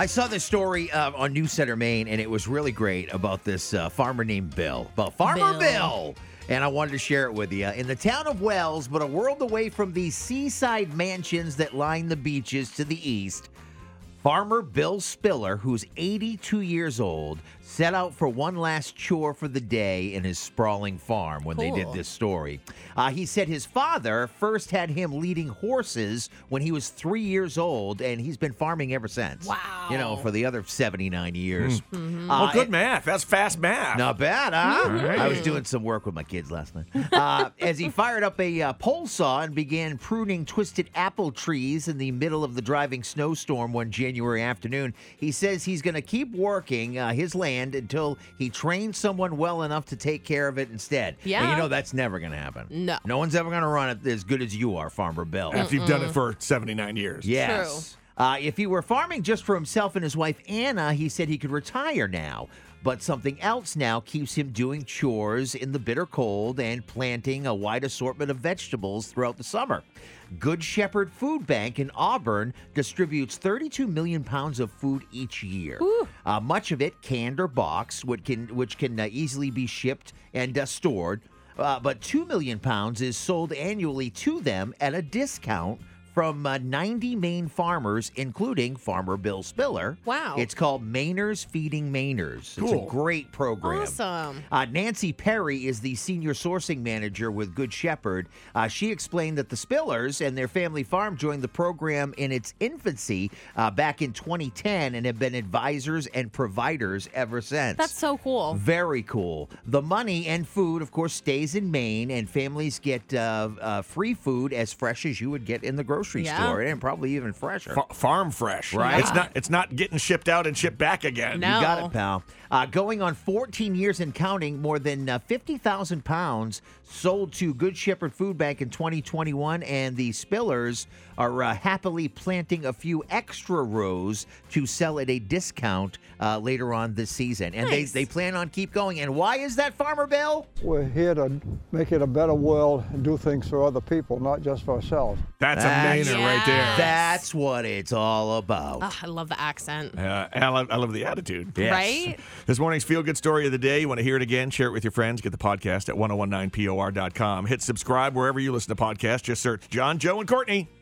I saw this story uh, on News Center Maine, and it was really great about this uh, farmer named Bill. About Farmer Bill. Bill. And I wanted to share it with you. In the town of Wells, but a world away from the seaside mansions that line the beaches to the east, Farmer Bill Spiller, who's 82 years old, set out for one last chore for the day in his sprawling farm when they did this story. Uh, he said his father first had him leading horses when he was three years old, and he's been farming ever since. Wow. You know, for the other 79 years. Mm-hmm. Uh, Well, good math. That's fast math. not bad, huh? right. I was doing some work with my kids last night. Uh, as he fired up a uh, pole saw and began pruning twisted apple trees in the middle of the driving snowstorm one January afternoon, he says he's going to keep working uh, his land until he trains someone well enough to take care of it instead. And Yeah. you know that's never going to happen. No. No one's ever going to run it as good as you are, Farmer Bill. After you've done it for 79 years. Yes. Uh, if he were farming just for himself and his wife Anna, he said he could retire now. But something else now keeps him doing chores in the bitter cold and planting a wide assortment of vegetables throughout the summer. Good Shepherd Food Bank in Auburn distributes 32 million pounds of food each year. Uh, much of it canned or boxed, which can which can uh, easily be shipped and uh, stored. Uh, but 2 million pounds is sold annually to them at a discount from uh, 90 Maine farmers, including Farmer Bill Spiller. Wow. It's called Mainers Feeding Mainers. It's Cool. a great program. Awesome. Uh, Nancy Perry is the senior sourcing manager with Good Shepherd. Uh, she explained that the Spillers and their family farm joined the program in its infancy uh, back in 2010 and have been advisors and providers ever since. That's so cool. Very cool. The money and food, of course, stays in Maine, and families get uh, uh, free food as fresh as you would get in the grocery Yeah. store, and probably even fresher. Fa- farm fresh. Right. It's not it's not getting shipped out and shipped back again. No. You got it, pal. Uh, going on 14 years and counting, more than uh, 50,000 pounds sold to Good Shepherd Food Bank in 2021, and the Spillers are uh, happily planting a few extra rows to sell at a discount uh, later on this season. And Nice. they, they plan on keep going. And why is that, Farmer Bill? We're here to make it a better world and do things for other people, not just for ourselves. That's, That's- a Mainer right there. That's what it's all about. Ugh, I love the accent. Uh, and I, love, I love the attitude. Yes. Right? This morning's feel good story of the day. You want to hear it again? Share it with your friends. Get the podcast at 1019por.com. Hit subscribe wherever you listen to podcasts. Just search John, Joe, and Courtney.